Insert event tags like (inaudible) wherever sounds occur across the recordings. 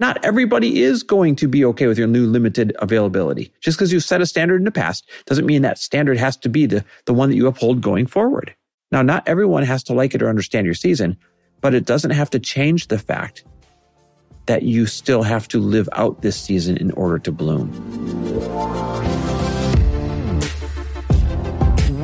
Not everybody is going to be okay with your new limited availability. Just because you set a standard in the past doesn't mean that standard has to be the, the one that you uphold going forward. Now, not everyone has to like it or understand your season, but it doesn't have to change the fact that you still have to live out this season in order to bloom.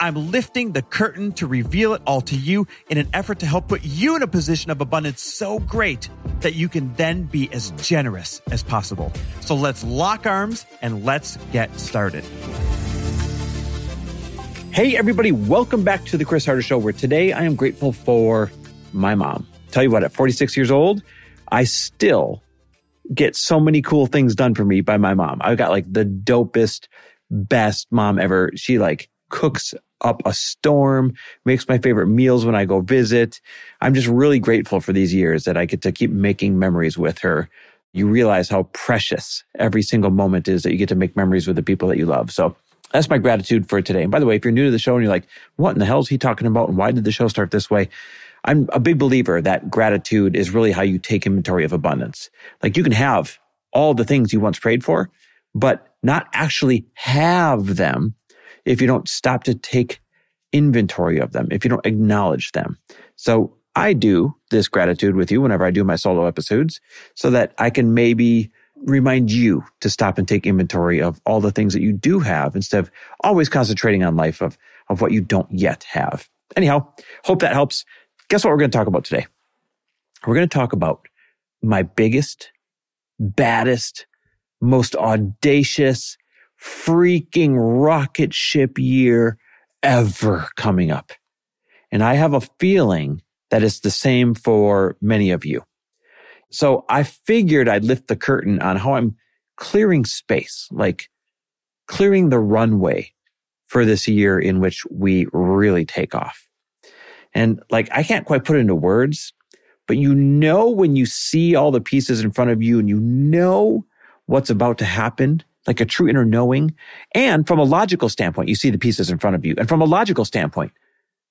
I'm lifting the curtain to reveal it all to you in an effort to help put you in a position of abundance so great that you can then be as generous as possible. So let's lock arms and let's get started. Hey, everybody, welcome back to the Chris Harder Show, where today I am grateful for my mom. Tell you what, at 46 years old, I still get so many cool things done for me by my mom. I've got like the dopest, best mom ever. She like cooks up a storm, makes my favorite meals when I go visit. I'm just really grateful for these years that I get to keep making memories with her. You realize how precious every single moment is that you get to make memories with the people that you love. So that's my gratitude for today. And by the way, if you're new to the show and you're like, what in the hell is he talking about? And why did the show start this way? I'm a big believer that gratitude is really how you take inventory of abundance. Like you can have all the things you once prayed for, but not actually have them if you don't stop to take inventory of them, if you don't acknowledge them. So I do this gratitude with you whenever I do my solo episodes so that I can maybe remind you to stop and take inventory of all the things that you do have instead of always concentrating on life of, of what you don't yet have. Anyhow, hope that helps. Guess what we're going to talk about today? We're going to talk about my biggest, baddest, most audacious, freaking rocket ship year ever coming up. And I have a feeling that it's the same for many of you. So I figured I'd lift the curtain on how I'm clearing space, like clearing the runway for this year in which we really take off. And like, I can't quite put it into words, but you know, when you see all the pieces in front of you and you know what's about to happen, like a true inner knowing. And from a logical standpoint, you see the pieces in front of you. And from a logical standpoint,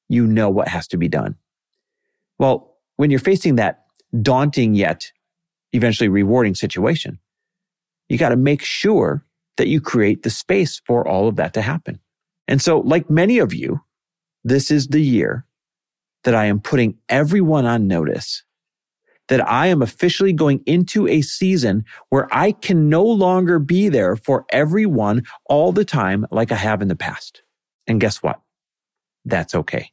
you know what has to be done. Well, when you're facing that daunting yet eventually rewarding situation, you got to make sure that you create the space for all of that to happen. And so, like many of you, this is the year that I am putting everyone on notice that I am officially going into a season where I can no longer be there for everyone all the time like I have in the past. And guess what? That's okay.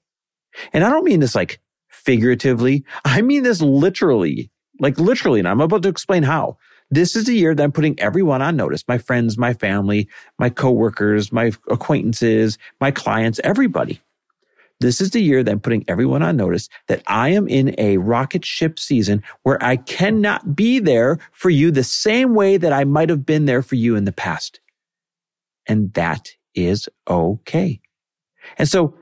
And I don't mean this like figuratively. I mean this literally, like literally. And I'm about to explain how. This is the year that I'm putting everyone on notice. My friends, my family, my coworkers, my acquaintances, my clients, everybody. This is the year that I'm putting everyone on notice that I am in a rocket ship season where I cannot be there for you the same way that I might have been there for you in the past. And that is okay. And so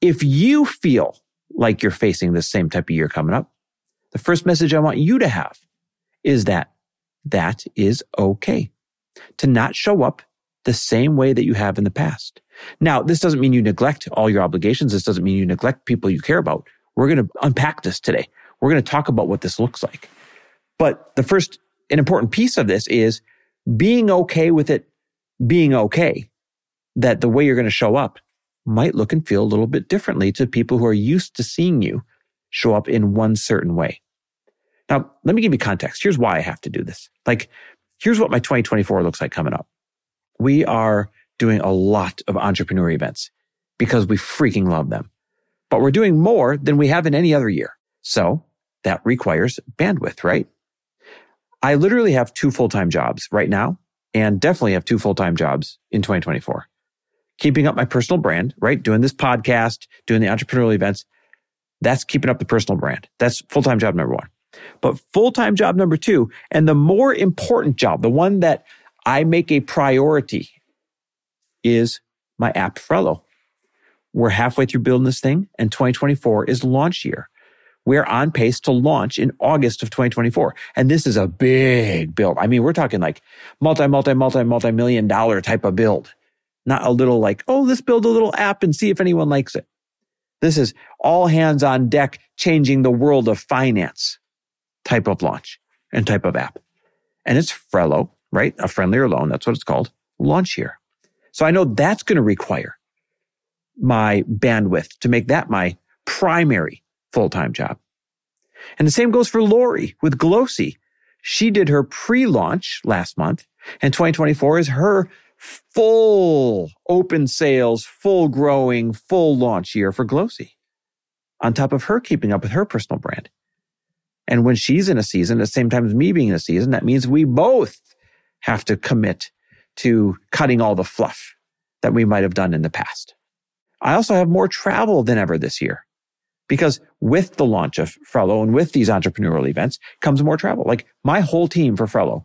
if you feel like you're facing the same type of year coming up, the first message I want you to have is that that is okay to not show up the same way that you have in the past. Now, this doesn't mean you neglect all your obligations. This doesn't mean you neglect people you care about. We're going to unpack this today. We're going to talk about what this looks like. But the first an important piece of this is being okay with it being okay that the way you're going to show up might look and feel a little bit differently to people who are used to seeing you show up in one certain way. Now, let me give you context. Here's why I have to do this. Like, here's what my 2024 looks like coming up. We are doing a lot of entrepreneur events because we freaking love them. But we're doing more than we have in any other year. So that requires bandwidth, right? I literally have two full-time jobs right now and definitely have two full-time jobs in 2024. Keeping up my personal brand, right? Doing this podcast, doing the entrepreneurial events. That's keeping up the personal brand. That's full-time job number one. But full time job number two, and the more important job, the one that I make a priority is my app Frello. We're halfway through building this thing and 2024 is launch year. We're on pace to launch in August of 2024. And this is a big build. I mean, we're talking like multi, multi, multi, multi million dollar type of build. Not a little like, oh, let's build a little app and see if anyone likes it. This is all hands on deck, changing the world of finance type of launch and type of app. And it's Frello, right? A friendlier loan. That's what it's called. Launch year. So I know that's going to require my bandwidth to make that my primary full-time job. And the same goes for Lori with Glossy. She did her pre-launch last month and 2024 is her full open sales, full growing, full launch year for Glossy on top of her keeping up with her personal brand. And when she's in a season, at the same time as me being in a season, that means we both have to commit to cutting all the fluff that we might have done in the past. I also have more travel than ever this year because with the launch of Frello and with these entrepreneurial events comes more travel. Like my whole team for Frello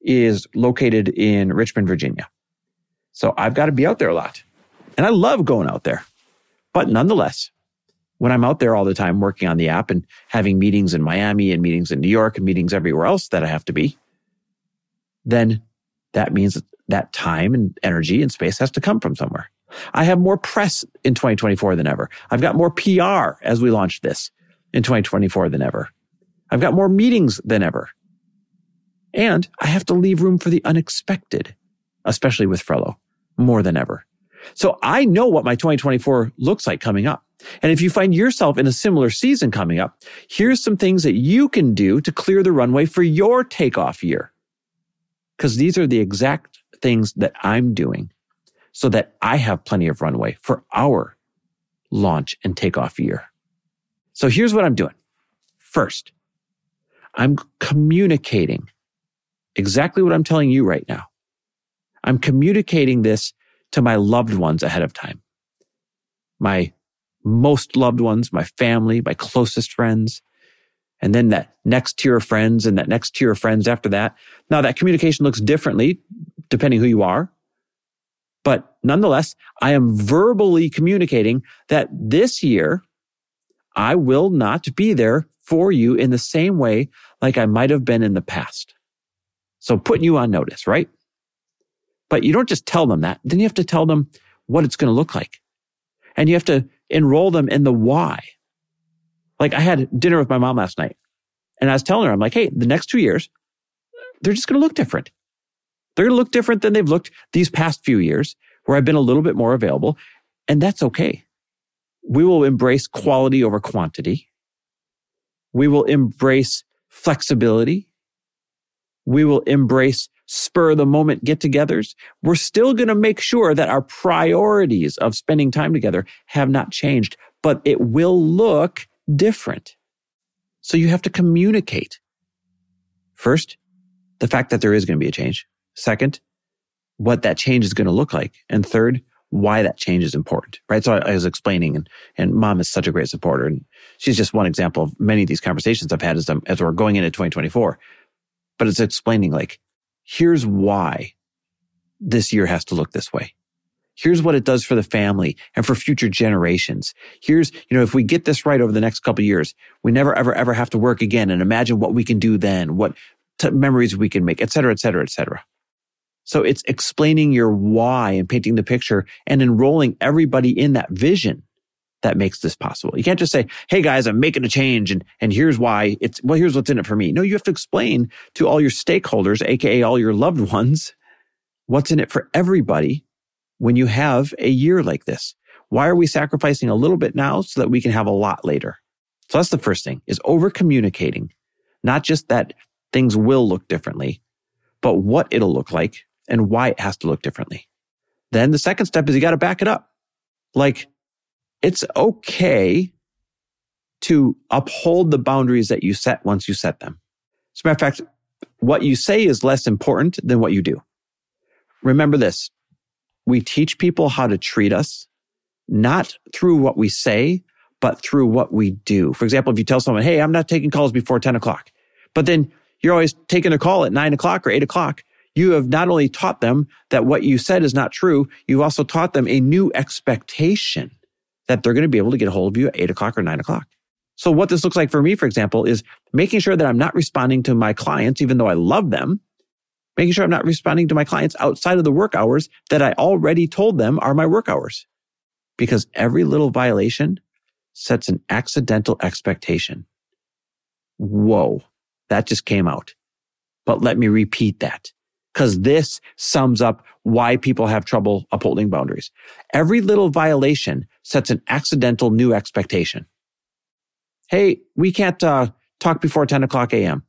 is located in Richmond, Virginia. So I've got to be out there a lot. And I love going out there. But nonetheless, when I'm out there all the time working on the app and having meetings in Miami and meetings in New York and meetings everywhere else that I have to be, then that means that time and energy and space has to come from somewhere. I have more press in 2024 than ever. I've got more PR as we launch this in 2024 than ever. I've got more meetings than ever. And I have to leave room for the unexpected, especially with Frello, more than ever. So I know what my 2024 looks like coming up. And if you find yourself in a similar season coming up, here's some things that you can do to clear the runway for your takeoff year. Because these are the exact things that I'm doing so that I have plenty of runway for our launch and takeoff year. So here's what I'm doing. First, I'm communicating exactly what I'm telling you right now. I'm communicating this to my loved ones ahead of time. My most loved ones, my family, my closest friends, and then that next tier of friends and that next tier of friends after that. Now that communication looks differently depending who you are. But nonetheless, I am verbally communicating that this year I will not be there for you in the same way like I might have been in the past. So putting you on notice, right? But you don't just tell them that. Then you have to tell them what it's going to look like. And you have to enroll them in the why. Like I had dinner with my mom last night and I was telling her, I'm like, Hey, the next two years, they're just going to look different. They're going to look different than they've looked these past few years where I've been a little bit more available. And that's okay. We will embrace quality over quantity. We will embrace flexibility. We will embrace spur the moment get togethers. We're still going to make sure that our priorities of spending time together have not changed, but it will look different. So you have to communicate. First, the fact that there is going to be a change. Second, what that change is going to look like. And third, why that change is important, right? So I, I, was explaining and, and mom is such a great supporter. And she's just one example of many of these conversations I've had as, I'm, as we're going into 2024. But it's explaining like, here's why this year has to look this way. Here's what it does for the family and for future generations. Here's, you know, if we get this right over the next couple years, we never, ever, ever have to work again and imagine what we can do then, what t- memories we can make, et cetera, et cetera, et cetera. So it's explaining your why and painting the picture and enrolling everybody in that vision that makes this possible. You can't just say, Hey guys, I'm making a change and, and here's why it's, well, here's what's in it for me. No, you have to explain to all your stakeholders, AKA all your loved ones, what's in it for everybody when you have a year like this. Why are we sacrificing a little bit now so that we can have a lot later? So that's the first thing is over communicating, not just that things will look differently, but what it'll look like and why it has to look differently. Then the second step is you got to back it up. Like it's okay to uphold the boundaries that you set once you set them. As a matter of fact, what you say is less important than what you do. Remember this. We teach people how to treat us, not through what we say, but through what we do. For example, if you tell someone, Hey, I'm not taking calls before 10 o'clock, but then you're always taking a call at nine o'clock or eight o'clock. You have not only taught them that what you said is not true, you've also taught them a new expectation that they're going to be able to get a hold of you at eight o'clock or nine o'clock. So what this looks like for me, for example, is making sure that I'm not responding to my clients, even though I love them, making sure I'm not responding to my clients outside of the work hours that I already told them are my work hours. Because every little violation sets an accidental expectation. Whoa, that just came out. But let me repeat that because this sums up why people have trouble upholding boundaries. Every little violation sets an accidental new expectation. Hey, we can't uh, talk before 10 o'clock a.m.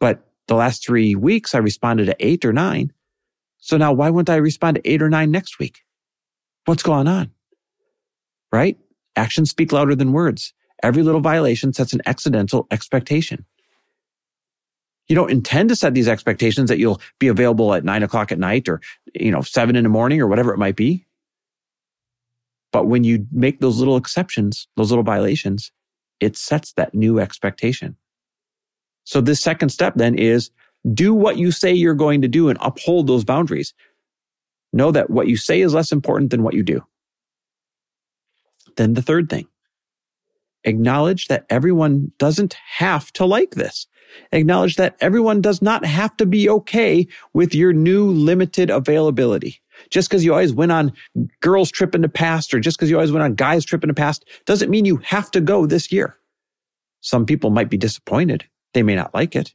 But the last three weeks, I responded to eight or nine. So now why wouldn't I respond to eight or nine next week? What's going on? Right? Actions speak louder than words. Every little violation sets an accidental expectation. You don't intend to set these expectations that you'll be available at nine o'clock at night or, you know, seven in the morning or whatever it might be. But when you make those little exceptions, those little violations, it sets that new expectation. So this second step then is do what you say you're going to do and uphold those boundaries. Know that what you say is less important than what you do. Then the third thing, acknowledge that everyone doesn't have to like this. Acknowledge that everyone does not have to be okay with your new limited availability. Just because you always went on girls trip in the past or just because you always went on guys trip in the past doesn't mean you have to go this year. Some people might be disappointed. They may not like it,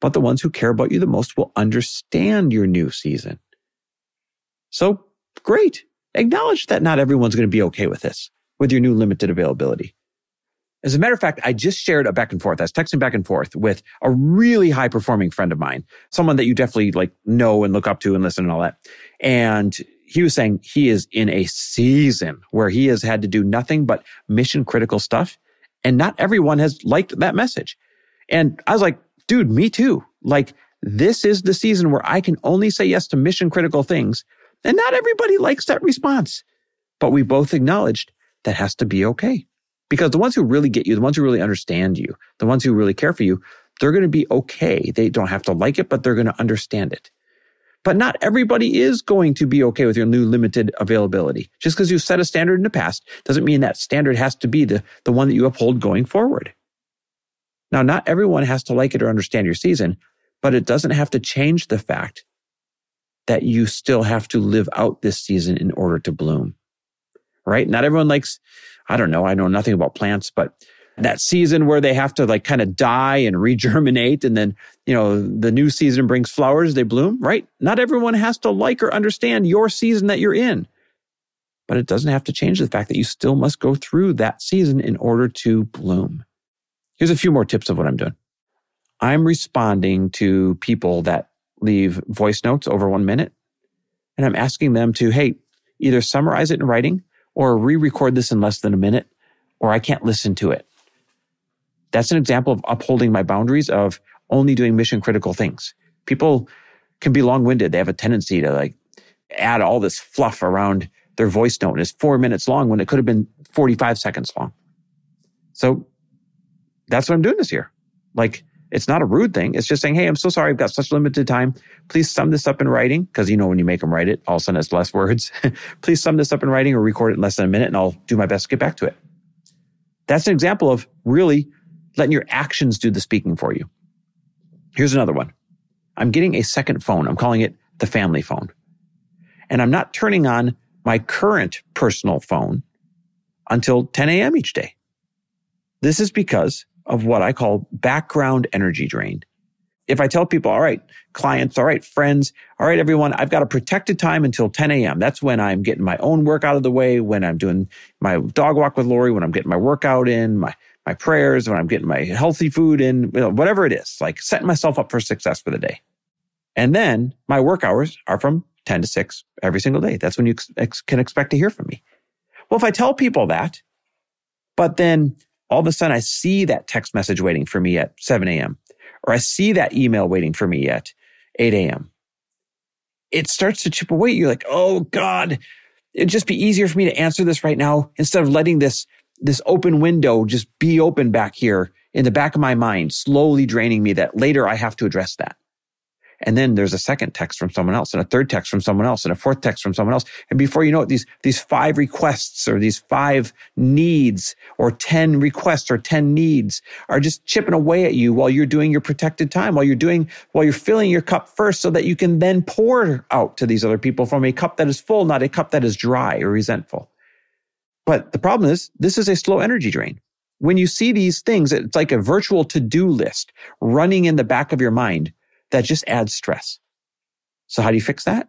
but the ones who care about you the most will understand your new season. So great. Acknowledge that not everyone's going to be okay with this, with your new limited availability. As a matter of fact, I just shared a back and forth. I was texting back and forth with a really high performing friend of mine, someone that you definitely like know and look up to and listen and all that. And he was saying he is in a season where he has had to do nothing but mission critical stuff. And not everyone has liked that message. And I was like, dude, me too. Like this is the season where I can only say yes to mission critical things. And not everybody likes that response, but we both acknowledged that has to be okay. Because the ones who really get you, the ones who really understand you, the ones who really care for you, they're going to be okay. They don't have to like it, but they're going to understand it. But not everybody is going to be okay with your new limited availability. Just because you set a standard in the past doesn't mean that standard has to be the, the one that you uphold going forward. Now, not everyone has to like it or understand your season, but it doesn't have to change the fact that you still have to live out this season in order to bloom. Right? Not everyone likes I don't know. I know nothing about plants, but that season where they have to like kind of die and (laughs) regerminate and then, you know, the new season brings flowers, they bloom, right? Not everyone has to like or understand your season that you're in, but it doesn't have to change the fact that you still must go through that season in order to bloom. Here's a few more tips of what I'm doing. I'm responding to people that leave voice notes over one minute and I'm asking them to, Hey, either summarize it in writing or re-record this in less than a minute, or I can't listen to it. That's an example of upholding my boundaries of only doing mission critical things. People can be long winded. They have a tendency to like add all this fluff around their voice note. It's four minutes long when it could have been 45 seconds long. So that's what I'm doing this year. Like it's not a rude thing. It's just saying, Hey, I'm so sorry. I've got such limited time. Please sum this up in writing. Cause you know, when you make them write it, all of a sudden it's less words. (laughs) Please sum this up in writing or record it in less than a minute and I'll do my best to get back to it. That's an example of really letting your actions do the speaking for you. Here's another one. I'm getting a second phone. I'm calling it the family phone. And I'm not turning on my current personal phone until 10 a.m. each day. This is because of what I call background energy drain. If I tell people, all right, clients, all right, friends, all right, everyone, I've got a protected time until 10 a.m. That's when I'm getting my own work out of the way, when I'm doing my dog walk with Lori, when I'm getting my workout in, my, my prayers, when I'm getting my healthy food in, you know, whatever it is, like setting myself up for success for the day. And then my work hours are from 10 to 6 every single day. That's when you ex- can expect to hear from me. Well, if I tell people that, but then all of a sudden I see that text message waiting for me at 7 a.m. or I see that email waiting for me at 8 a.m. It starts to chip away. You're like, oh God, it'd just be easier for me to answer this right now instead of letting this, this open window just be open back here in the back of my mind, slowly draining me that later I have to address that. And then there's a second text from someone else and a third text from someone else and a fourth text from someone else. And before you know it, these, these five requests or these five needs or 10 requests or 10 needs are just chipping away at you while you're doing your protected time, while you're doing, while you're filling your cup first so that you can then pour out to these other people from a cup that is full, not a cup that is dry or resentful. But the problem is this is a slow energy drain. When you see these things, it's like a virtual to-do list running in the back of your mind that just adds stress. So how do you fix that?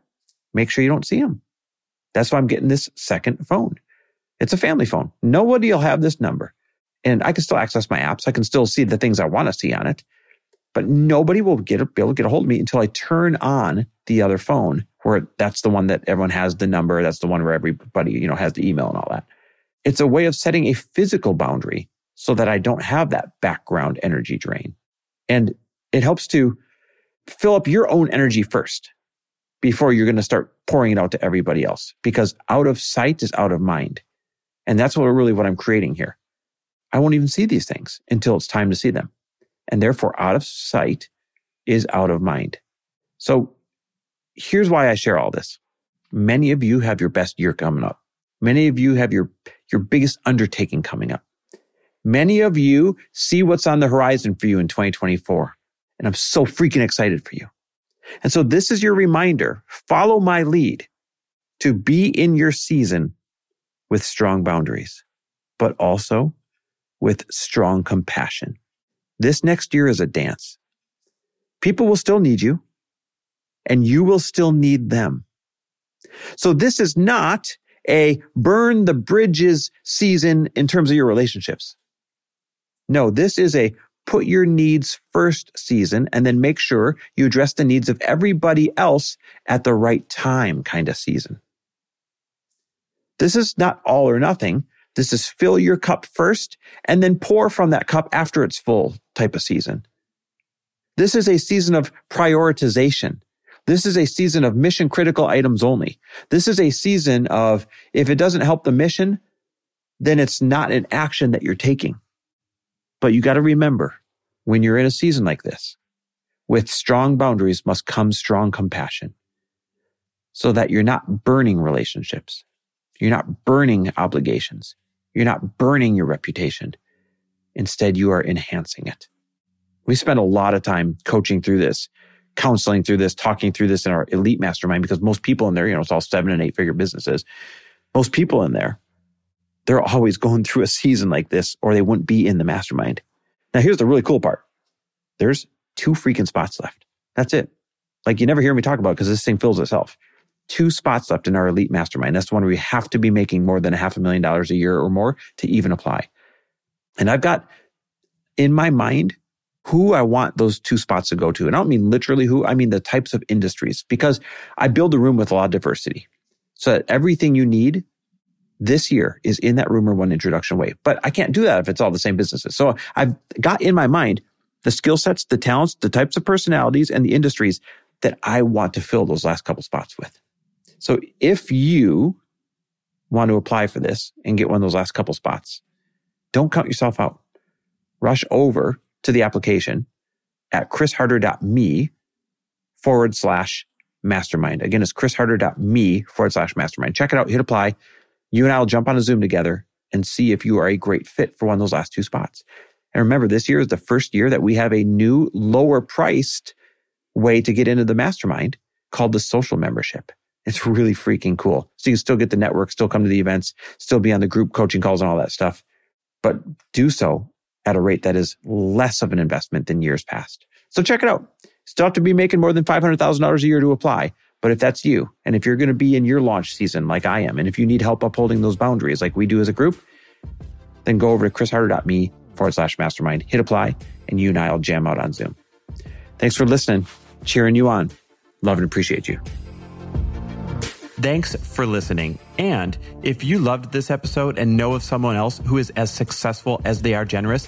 Make sure you don't see them. That's why I'm getting this second phone. It's a family phone. Nobody will have this number. And I can still access my apps. I can still see the things I want to see on it. But nobody will get, be able to get a hold of me until I turn on the other phone where that's the one that everyone has the number. That's the one where everybody, you know, has the email and all that. It's a way of setting a physical boundary so that I don't have that background energy drain. And it helps to fill up your own energy first before you're going to start pouring it out to everybody else because out of sight is out of mind. And that's what really what I'm creating here. I won't even see these things until it's time to see them. And therefore out of sight is out of mind. So here's why I share all this. Many of you have your best year coming up. Many of you have your, your biggest undertaking coming up. Many of you see what's on the horizon for you in 2024. And I'm so freaking excited for you. And so this is your reminder. Follow my lead to be in your season with strong boundaries, but also with strong compassion. This next year is a dance. People will still need you and you will still need them. So this is not a burn the bridges season in terms of your relationships. No, this is a put your needs first season and then make sure you address the needs of everybody else at the right time kind of season. This is not all or nothing. This is fill your cup first and then pour from that cup after it's full type of season. This is a season of prioritization. This is a season of mission critical items only. This is a season of if it doesn't help the mission, then it's not an action that you're taking. But you got to remember when you're in a season like this, with strong boundaries must come strong compassion so that you're not burning relationships. You're not burning obligations. You're not burning your reputation. Instead, you are enhancing it. We spend a lot of time coaching through this, counseling through this, talking through this in our elite mastermind because most people in there, you know, it's all seven and eight figure businesses. Most people in there they're always going through a season like this or they wouldn't be in the mastermind. Now, here's the really cool part. There's two freaking spots left. That's it. Like you never hear me talk about because this thing fills itself. Two spots left in our elite mastermind. That's the one where you have to be making more than a half a million dollars a year or more to even apply. And I've got in my mind who I want those two spots to go to. And I don't mean literally who, I mean the types of industries because I build a room with a lot of diversity so that everything you need this year is in that rumor one introduction way. But I can't do that if it's all the same businesses. So I've got in my mind the skill sets, the talents, the types of personalities and the industries that I want to fill those last couple spots with. So if you want to apply for this and get one of those last couple spots, don't count yourself out. Rush over to the application at chrisharder.me forward slash mastermind. Again, it's chrisharder.me forward slash mastermind. Check it out, hit apply. You and I will jump on a Zoom together and see if you are a great fit for one of those last two spots. And remember, this year is the first year that we have a new lower priced way to get into the mastermind called the social membership. It's really freaking cool. So you can still get the network, still come to the events, still be on the group coaching calls and all that stuff, but do so at a rate that is less of an investment than years past. So check it out. Still have to be making more than $500,000 a year to apply. But if that's you, and if you're going to be in your launch season like I am, and if you need help upholding those boundaries like we do as a group, then go over to chrisharder.me forward slash mastermind, hit apply, and you and I will jam out on Zoom. Thanks for listening, cheering you on. Love and appreciate you. Thanks for listening. And if you loved this episode and know of someone else who is as successful as they are generous,